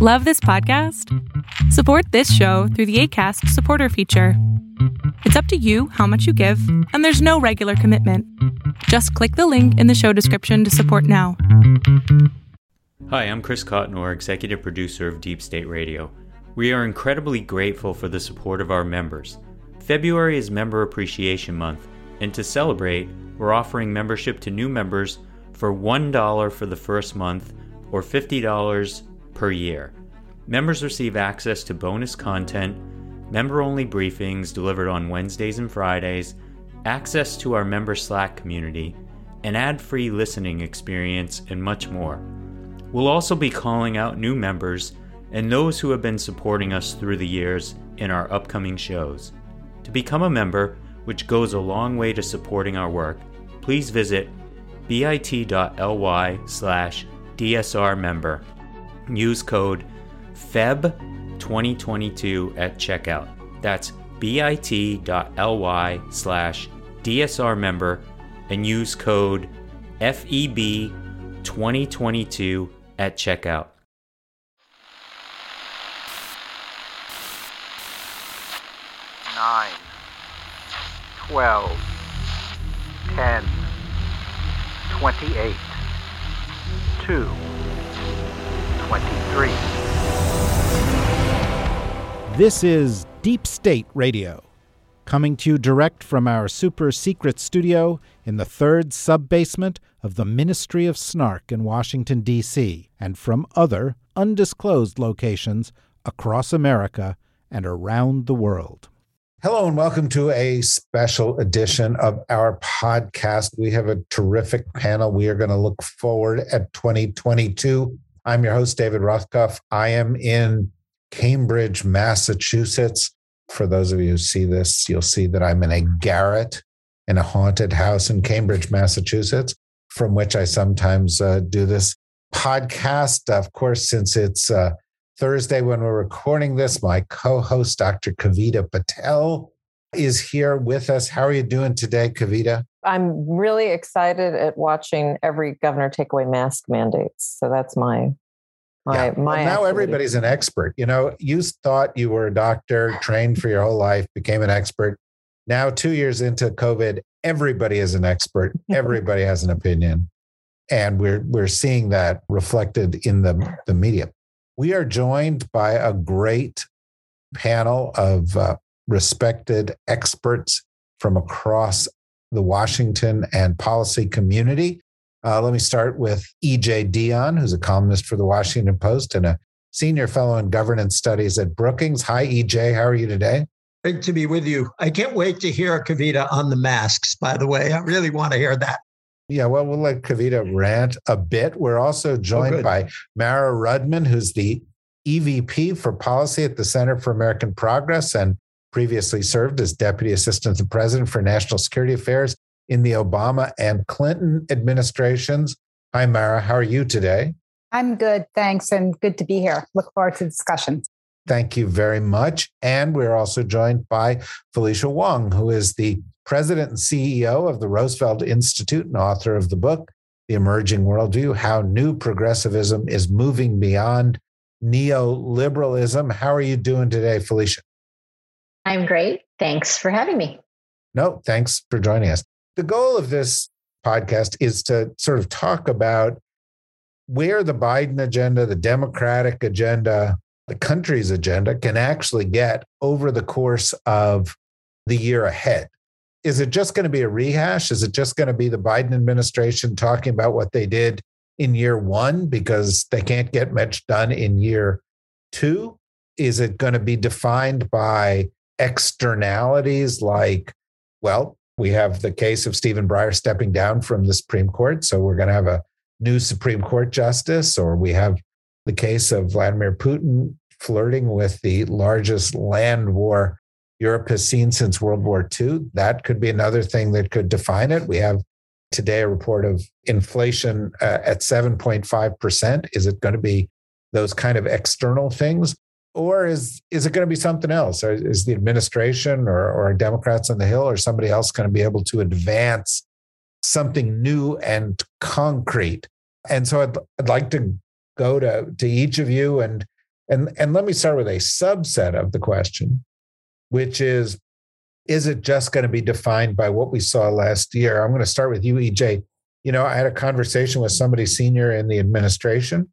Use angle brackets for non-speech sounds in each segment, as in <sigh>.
Love this podcast? Support this show through the ACAST supporter feature. It's up to you how much you give, and there's no regular commitment. Just click the link in the show description to support now. Hi, I'm Chris Cotnor, executive producer of Deep State Radio. We are incredibly grateful for the support of our members. February is Member Appreciation Month, and to celebrate, we're offering membership to new members for $1 for the first month or $50 per year. Members receive access to bonus content, member only briefings delivered on Wednesdays and Fridays, access to our member Slack community, an ad free listening experience, and much more. We'll also be calling out new members and those who have been supporting us through the years in our upcoming shows. To become a member, which goes a long way to supporting our work, please visit bit.ly slash DSR member use code FEB2022 at checkout. That's bit.ly slash DSR member and use code FEB2022 at checkout. Nine, twelve, ten, twenty-eight, two. 23. This is Deep State Radio, coming to you direct from our super secret studio in the third sub basement of the Ministry of Snark in Washington, D.C., and from other undisclosed locations across America and around the world. Hello, and welcome to a special edition of our podcast. We have a terrific panel. We are going to look forward at 2022 I'm your host, David Rothkopf. I am in Cambridge, Massachusetts. For those of you who see this, you'll see that I'm in a garret in a haunted house in Cambridge, Massachusetts, from which I sometimes uh, do this podcast. Of course, since it's uh, Thursday when we're recording this, my co host, Dr. Kavita Patel, is here with us. How are you doing today, Kavita? I'm really excited at watching every governor take away mask mandates. So that's my my yeah. my. Well, now activity. everybody's an expert. You know, you thought you were a doctor, trained for your whole life, became an expert. Now, two years into COVID, everybody is an expert. <laughs> Everybody has an opinion, and we're we're seeing that reflected in the the media. We are joined by a great panel of uh, respected experts from across the Washington and policy community. Uh, let me start with EJ Dionne, who's a columnist for the Washington Post and a senior fellow in governance studies at Brookings. Hi, EJ. How are you today? Great to be with you. I can't wait to hear Kavita on the masks, by the way. I really want to hear that. Yeah, well, we'll let Kavita rant a bit. We're also joined oh, by Mara Rudman, who's the EVP for policy at the Center for American Progress and previously served as Deputy Assistant to the President for National Security Affairs in the Obama and Clinton administrations. Hi, Mara. How are you today? I'm good. Thanks. And good to be here. Look forward to discussion. Thank you very much. And we're also joined by Felicia Wong, who is the president and CEO of the Roosevelt Institute and author of the book, The Emerging Worldview How New Progressivism is Moving Beyond Neoliberalism. How are you doing today, Felicia? I'm great. Thanks for having me. No, thanks for joining us. The goal of this podcast is to sort of talk about where the Biden agenda, the Democratic agenda, the country's agenda can actually get over the course of the year ahead. Is it just going to be a rehash? Is it just going to be the Biden administration talking about what they did in year one because they can't get much done in year two? Is it going to be defined by externalities like, well, we have the case of Stephen Breyer stepping down from the Supreme Court. So we're going to have a new Supreme Court justice, or we have the case of Vladimir Putin flirting with the largest land war Europe has seen since World War II. That could be another thing that could define it. We have today a report of inflation uh, at 7.5%. Is it going to be those kind of external things? Or is is it going to be something else? Is the administration or, or Democrats on the Hill or somebody else going to be able to advance something new and concrete? And so I'd, I'd like to go to, to each of you and And, and let me start with a subset of the question, which is Is it just going to be defined by what we saw last year? I'm going to start with you, EJ. You know, I had a conversation with somebody senior in the administration,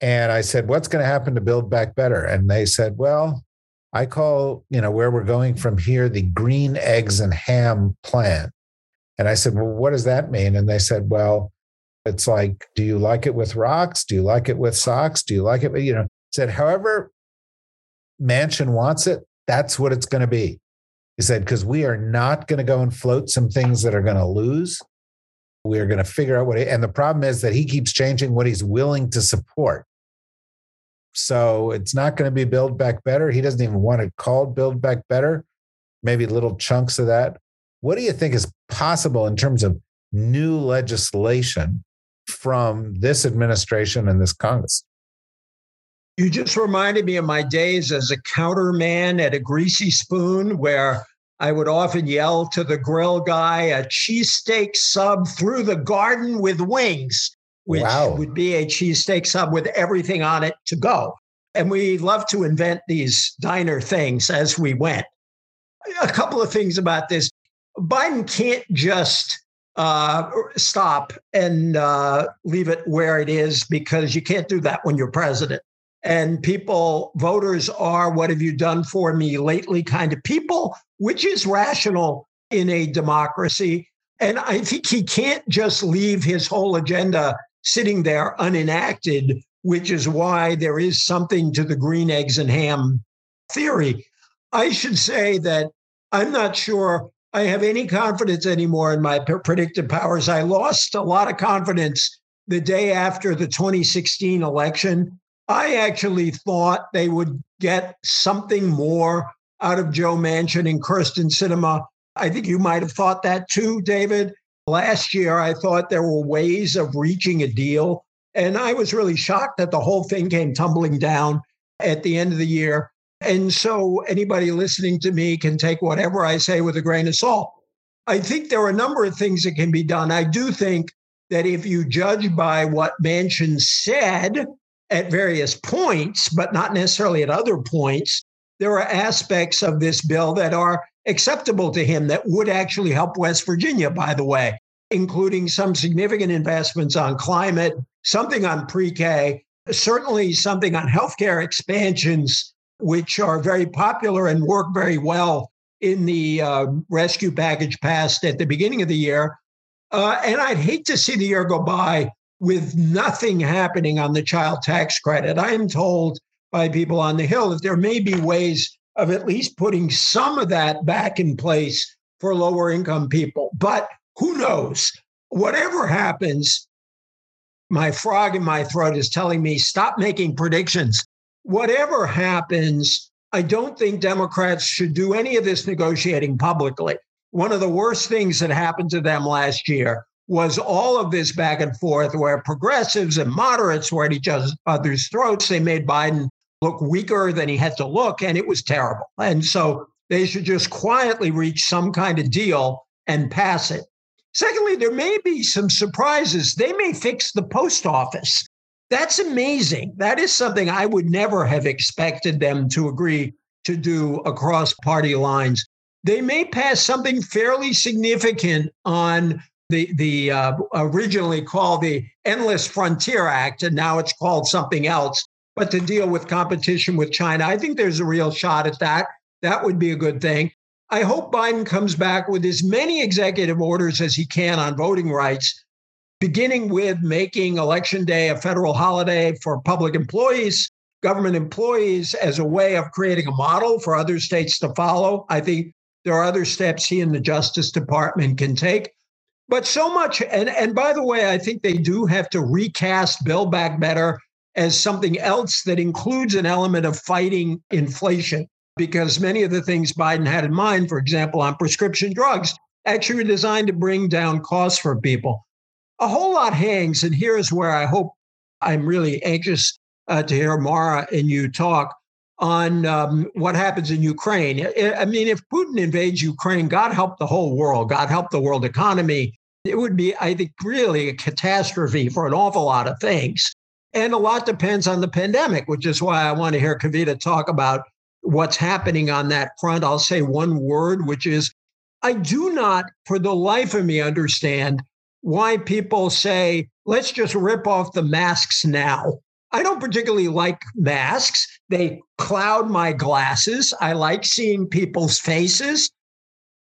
and I said, What's going to happen to Build Back Better? And they said, Well, I call, you know, where we're going from here the green eggs and ham plan. And I said, Well, what does that mean? And they said, Well, it's like, do you like it with rocks? Do you like it with socks? Do you like it? You know, said, however Manchin wants it, that's what it's going to be. He said, because we are not going to go and float some things that are going to lose. We are going to figure out what, and the problem is that he keeps changing what he's willing to support. So it's not going to be Build Back Better. He doesn't even want it called Build Back Better, maybe little chunks of that. What do you think is possible in terms of new legislation from this administration and this Congress? You just reminded me of my days as a counterman at a greasy spoon where I would often yell to the grill guy a cheesesteak sub through the garden with wings, which wow. would be a cheesesteak sub with everything on it to go. And we love to invent these diner things as we went. A couple of things about this Biden can't just uh, stop and uh, leave it where it is because you can't do that when you're president. And people, voters are, what have you done for me lately kind of people, which is rational in a democracy. And I think he can't just leave his whole agenda sitting there unenacted, which is why there is something to the green eggs and ham theory. I should say that I'm not sure I have any confidence anymore in my predictive powers. I lost a lot of confidence the day after the 2016 election. I actually thought they would get something more out of Joe Manchin and Kyrsten Sinema. I think you might have thought that too, David. Last year, I thought there were ways of reaching a deal. And I was really shocked that the whole thing came tumbling down at the end of the year. And so anybody listening to me can take whatever I say with a grain of salt. I think there are a number of things that can be done. I do think that if you judge by what Manchin said at various points, but not necessarily at other points, there are aspects of this bill that are acceptable to him that would actually help West Virginia, by the way, including some significant investments on climate, something on pre K, certainly something on healthcare expansions which are very popular and work very well in the uh, rescue package passed at the beginning of the year. Uh, and I'd hate to see the year go by with nothing happening on the child tax credit. I am told by people on the Hill that there may be ways of at least putting some of that back in place for lower income people. But who knows? Whatever happens, my frog in my throat is telling me stop making predictions whatever happens, I don't think Democrats should do any of this negotiating publicly. One of the worst things that happened to them last year was all of this back and forth where progressives and moderates were at each other's throats. They made Biden look weaker than he had to look, and it was terrible. And so they should just quietly reach some kind of deal and pass it. Secondly, there may be some surprises. They may fix the post office. That's amazing. That is something I would never have expected them to agree to do across party lines. They may pass something fairly significant on the the uh, originally called the Endless Frontier Act, and now it's called something else. But to deal with competition with China, I think there's a real shot at that. That would be a good thing. I hope Biden comes back with as many executive orders as he can on voting rights beginning with making Election Day a federal holiday for public employees, government employees, as a way of creating a model for other states to follow. I think there are other steps he and the Justice Department can take. But so much, and, and by the way, I think they do have to recast Build Back Better as something else that includes an element of fighting inflation, because many of the things Biden had in mind, for example, on prescription drugs, actually were designed to bring down costs for people a whole lot hangs. And here's where I hope I'm really anxious uh, to hear Mara and you talk on um, what happens in Ukraine. I mean, if Putin invades Ukraine, God help the whole world, God help the world economy. It would be, I think, really a catastrophe for an awful lot of things. And a lot depends on the pandemic, which is why I want to hear Kavita talk about what's happening on that front. I'll say one word, which is I do not, for the life of me, understand why people say, let's just rip off the masks now. I don't particularly like masks. They cloud my glasses. I like seeing people's faces.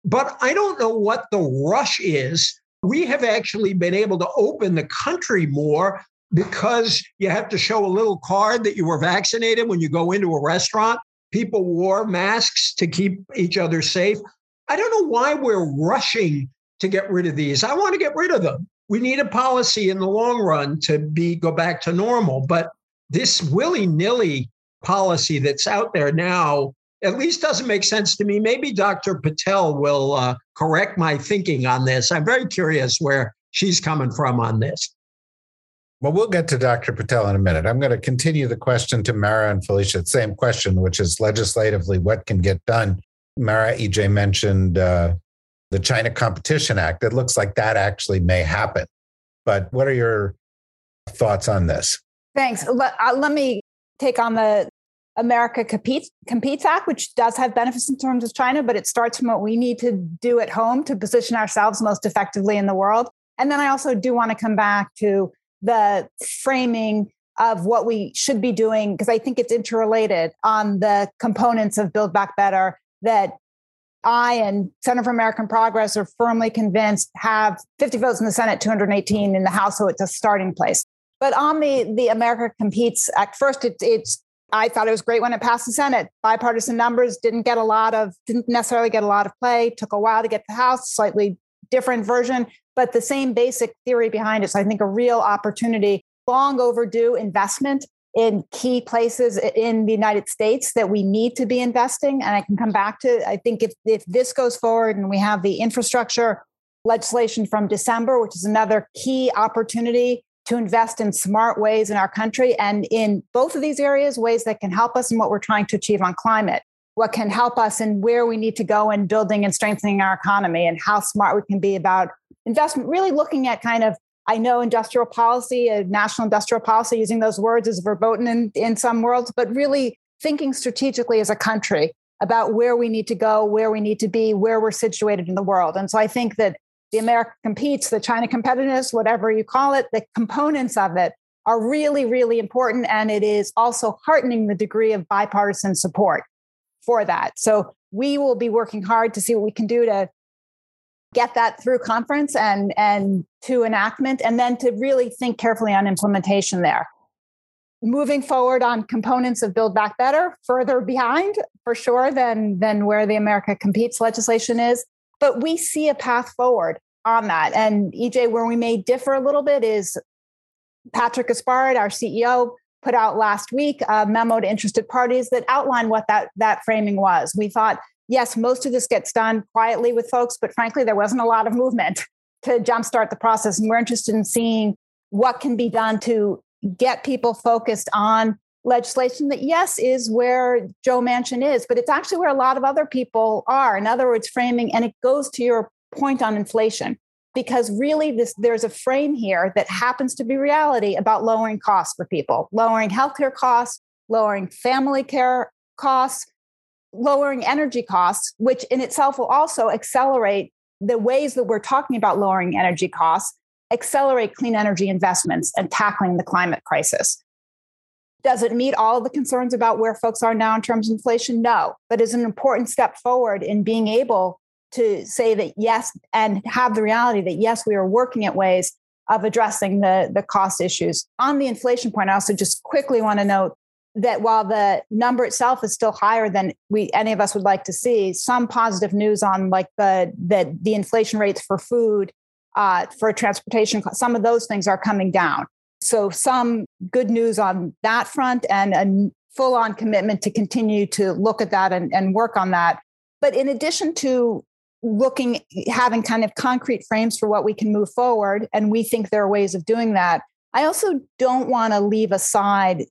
But I don't know what the rush is. We have actually been able to open the country more because you have to show a little card that you were vaccinated when you go into a restaurant. People wore masks to keep each other safe. I don't know why we're rushing to get rid of these. I want to get rid of them. We need a policy in the long run to be go back to normal. But this willy-nilly policy that's out there now at least doesn't make sense to me. Maybe Dr. Patel will uh, correct my thinking on this. I'm very curious where she's coming from on this. Well, we'll get to Dr. Patel in a minute. I'm going to continue the question to Mara and Felicia. Same question, which is legislatively, what can get done? Mara EJ mentioned uh, the China Competition Act. It looks like that actually may happen. But what are your thoughts on this? Thanks. Let, uh, let me take on the America Competes, Competes Act, which does have benefits in terms of China, but it starts from what we need to do at home to position ourselves most effectively in the world. And then I also do want to come back to the framing of what we should be doing, because I think it's interrelated on the components of Build Back Better that I and Center for American Progress are firmly convinced have 50 votes in the Senate, 218 in the House, so it's a starting place. But on the the America Competes Act, first, it, it's I thought it was great when it passed the Senate. Bipartisan numbers didn't get a lot of didn't necessarily get a lot of play. Took a while to get the House, slightly different version, but the same basic theory behind it. So I think a real opportunity, long overdue investment in key places in the United States that we need to be investing. And I can come back to, I think if, if this goes forward and we have the infrastructure legislation from December, which is another key opportunity to invest in smart ways in our country and in both of these areas, ways that can help us in what we're trying to achieve on climate, what can help us in where we need to go in building and strengthening our economy, and how smart we can be about investment, really looking at kind of I know industrial policy, a national industrial policy, using those words is verboten in, in some worlds, but really thinking strategically as a country about where we need to go, where we need to be, where we're situated in the world. And so I think that the America competes, the China competitiveness, whatever you call it, the components of it are really, really important. And it is also heartening the degree of bipartisan support for that. So we will be working hard to see what we can do to get that through conference and and to enactment and then to really think carefully on implementation there. Moving forward on components of build back better further behind for sure than than where the america competes legislation is. But we see a path forward on that. And ej where we may differ a little bit is patrick Gaspard, our ceo put out last week a memo to interested parties that outlined what that that framing was. We thought yes, most of this gets done quietly with folks, but frankly, there wasn't a lot of movement to jumpstart the process. And we're interested in seeing what can be done to get people focused on legislation that, yes, is where Joe Manchin is, but it's actually where a lot of other people are. In other words, framing, and it goes to your point on inflation. Because really, this there's a frame here that happens to be reality about lowering costs for people, lowering healthcare costs, lowering family care costs, lowering energy costs, which in itself will also accelerate the ways that we're talking about lowering energy costs, accelerate clean energy investments and tackling the climate crisis. Does it meet all the concerns about where folks are now in terms of inflation? No, but is an important step forward in being able to say that yes, and have the reality that yes, we are working at ways of addressing the, the cost issues. On the inflation point, I also just quickly want to note that while the number itself is still higher than we any of us would like to see, some positive news on like the the, the inflation rates for food, uh, for transportation, some of those things are coming down. So some good news on that front and a full on commitment to continue to look at that and, and work on that. But in addition to looking, having kind of concrete frames for what we can move forward, and we think there are ways of doing that. I also don't want to leave aside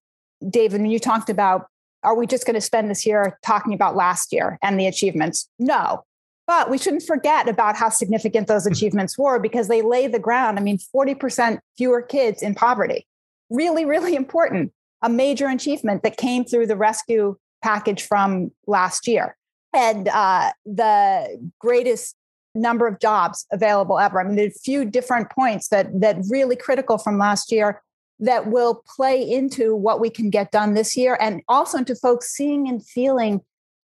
David, when you talked about, are we just going to spend this year talking about last year and the achievements? No. But we shouldn't forget about how significant those <laughs> achievements were because they lay the ground. I mean, 40% fewer kids in poverty, really, really important, a major achievement that came through the rescue package from last year. And uh, the greatest number of jobs available ever. I mean, there's a few different points that that really critical from last year that will play into what we can get done this year and also into folks seeing and feeling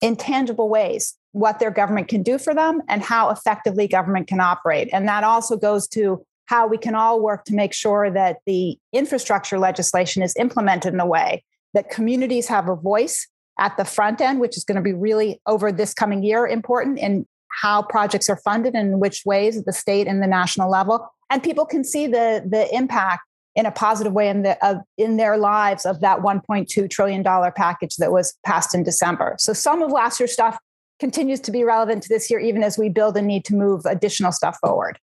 in tangible ways what their government can do for them and how effectively government can operate. And that also goes to how we can all work to make sure that the infrastructure legislation is implemented in a way that communities have a voice at the front end, which is going to be really over this coming year important in how projects are funded and in which ways at the state and the national level. And people can see the, the impact in a positive way in, the, uh, in their lives of that $1.2 trillion package that was passed in December. So some of last year's stuff continues to be relevant to this year, even as we build a need to move additional stuff forward.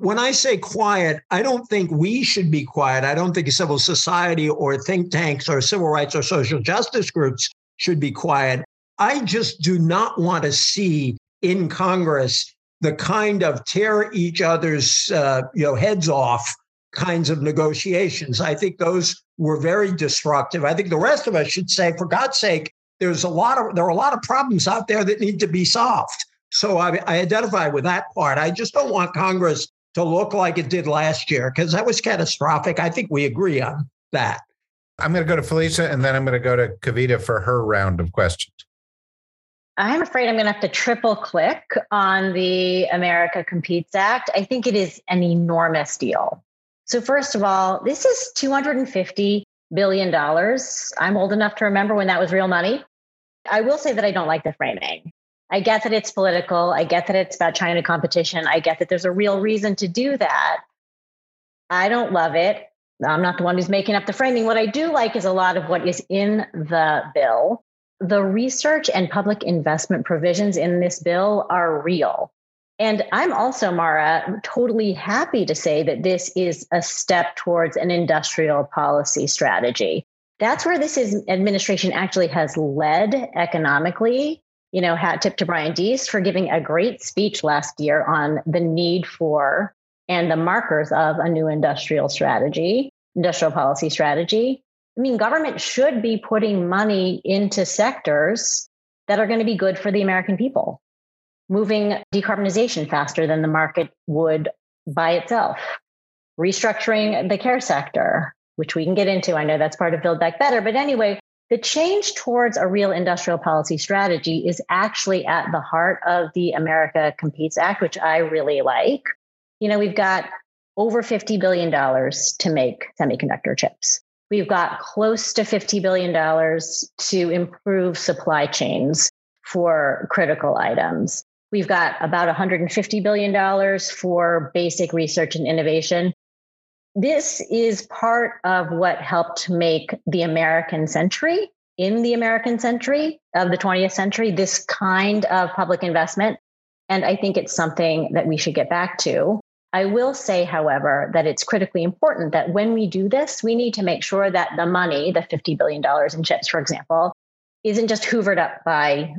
When I say quiet, I don't think we should be quiet. I don't think civil society or think tanks or civil rights or social justice groups should be quiet. I just do not want to see in Congress the kind of tear each other's uh, you know heads off kinds of negotiations. I think those were very destructive. I think the rest of us should say, for God's sake, there's a lot of there are a lot of problems out there that need to be solved. So I, I identify with that part. I just don't want Congress to look like it did last year because that was catastrophic. I think we agree on that. I'm going to go to Felicia and then I'm going to go to Kavita for her round of questions. I'm afraid I'm going to have to triple click on the America Competes Act. I think it is an enormous deal. So, first of all, this is $250 billion. I'm old enough to remember when that was real money. I will say that I don't like the framing. I get that it's political. I get that it's about China competition. I get that there's a real reason to do that. I don't love it. I'm not the one who's making up the framing. What I do like is a lot of what is in the bill. The research and public investment provisions in this bill are real. And I'm also, Mara, totally happy to say that this is a step towards an industrial policy strategy. That's where this is, administration actually has led economically. You know, hat tip to Brian Deese for giving a great speech last year on the need for and the markers of a new industrial strategy, industrial policy strategy. I mean, government should be putting money into sectors that are going to be good for the American people moving decarbonization faster than the market would by itself, restructuring the care sector, which we can get into. I know that's part of Build Back Better. But anyway, the change towards a real industrial policy strategy is actually at the heart of the America Competes Act, which I really like. You know, we've got over $50 billion to make semiconductor chips. We've got close to $50 billion to improve supply chains for critical items. We've got about $150 billion for basic research and innovation. This is part of what helped make the American century, in the American century of the 20th century, this kind of public investment. And I think it's something that we should get back to. I will say, however, that it's critically important that when we do this, we need to make sure that the money, the $50 billion in chips, for example, isn't just hoovered up by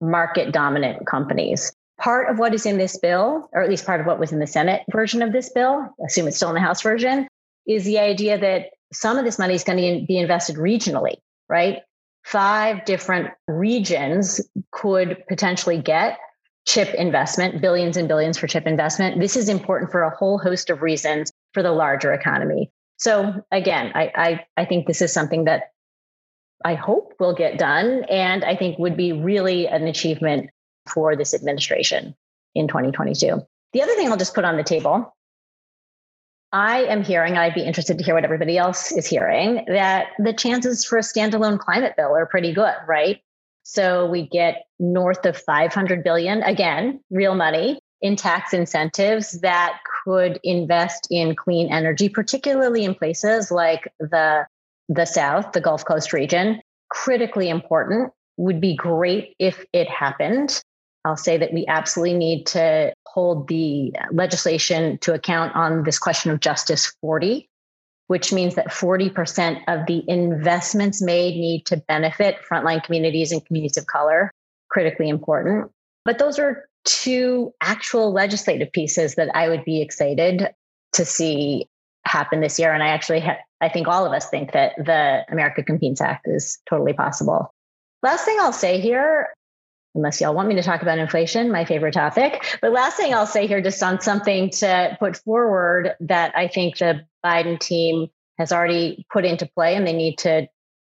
market dominant companies. Part of what is in this bill, or at least part of what was in the Senate version of this bill, assume it's still in the House version, is the idea that some of this money is going to be invested regionally, right? Five different regions could potentially get chip investment, billions and billions for chip investment. This is important for a whole host of reasons for the larger economy. So again, I, I, I think this is something that I hope will get done and I think would be really an achievement for this administration in 2022. The other thing I'll just put on the table I am hearing, I'd be interested to hear what everybody else is hearing, that the chances for a standalone climate bill are pretty good, right? So we get north of 500 billion, again, real money in tax incentives that could invest in clean energy, particularly in places like the the South, the Gulf Coast region, critically important. Would be great if it happened. I'll say that we absolutely need to hold the legislation to account on this question of Justice 40, which means that 40% of the investments made need to benefit frontline communities and communities of color. Critically important. But those are two actual legislative pieces that I would be excited to see happen this year. And I actually, ha- I think all of us think that the America Competes Act is totally possible. Last thing I'll say here, unless y'all want me to talk about inflation, my favorite topic. But last thing I'll say here, just on something to put forward that I think the Biden team has already put into play and they need to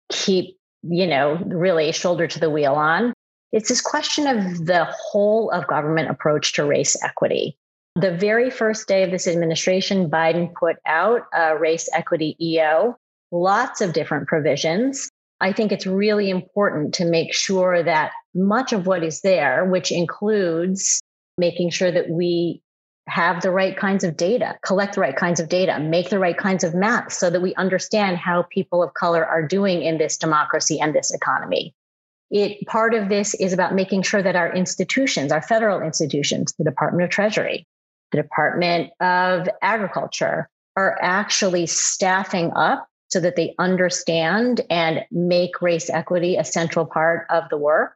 keep, you know, really shoulder to the wheel on. It's this question of the whole of government approach to race equity. The very first day of this administration, Biden put out a race equity EO, lots of different provisions. I think it's really important to make sure that much of what is there, which includes making sure that we have the right kinds of data, collect the right kinds of data, make the right kinds of maps so that we understand how people of color are doing in this democracy and this economy. It part of this is about making sure that our institutions, our federal institutions, the Department of Treasury, the Department of Agriculture are actually staffing up so that they understand and make race equity a central part of the work.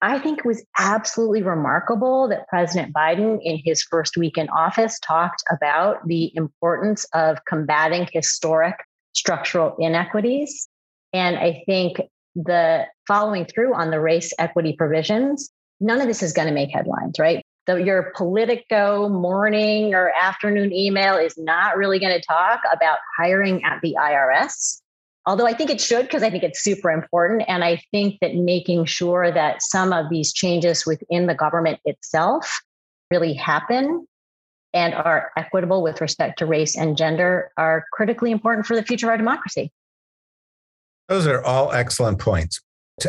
I think it was absolutely remarkable that President Biden, in his first week in office, talked about the importance of combating historic structural inequities. And I think the following through on the race equity provisions, none of this is going to make headlines, right? The, your Politico morning or afternoon email is not really going to talk about hiring at the IRS. Although I think it should, because I think it's super important. And I think that making sure that some of these changes within the government itself really happen and are equitable with respect to race and gender are critically important for the future of our democracy. Those are all excellent points.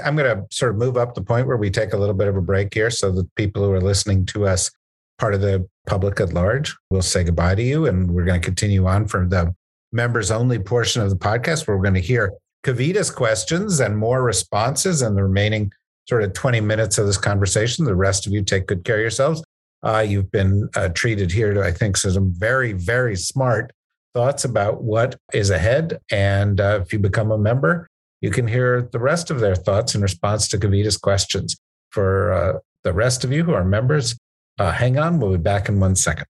I'm going to sort of move up the point where we take a little bit of a break here so that people who are listening to us, part of the public at large, will say goodbye to you. And we're going to continue on for the members only portion of the podcast where we're going to hear Kavita's questions and more responses and the remaining sort of 20 minutes of this conversation. The rest of you take good care of yourselves. Uh, you've been uh, treated here to, I think, some very, very smart thoughts about what is ahead. And uh, if you become a member, you can hear the rest of their thoughts in response to Kavita's questions. For uh, the rest of you who are members, uh, hang on. We'll be back in one second.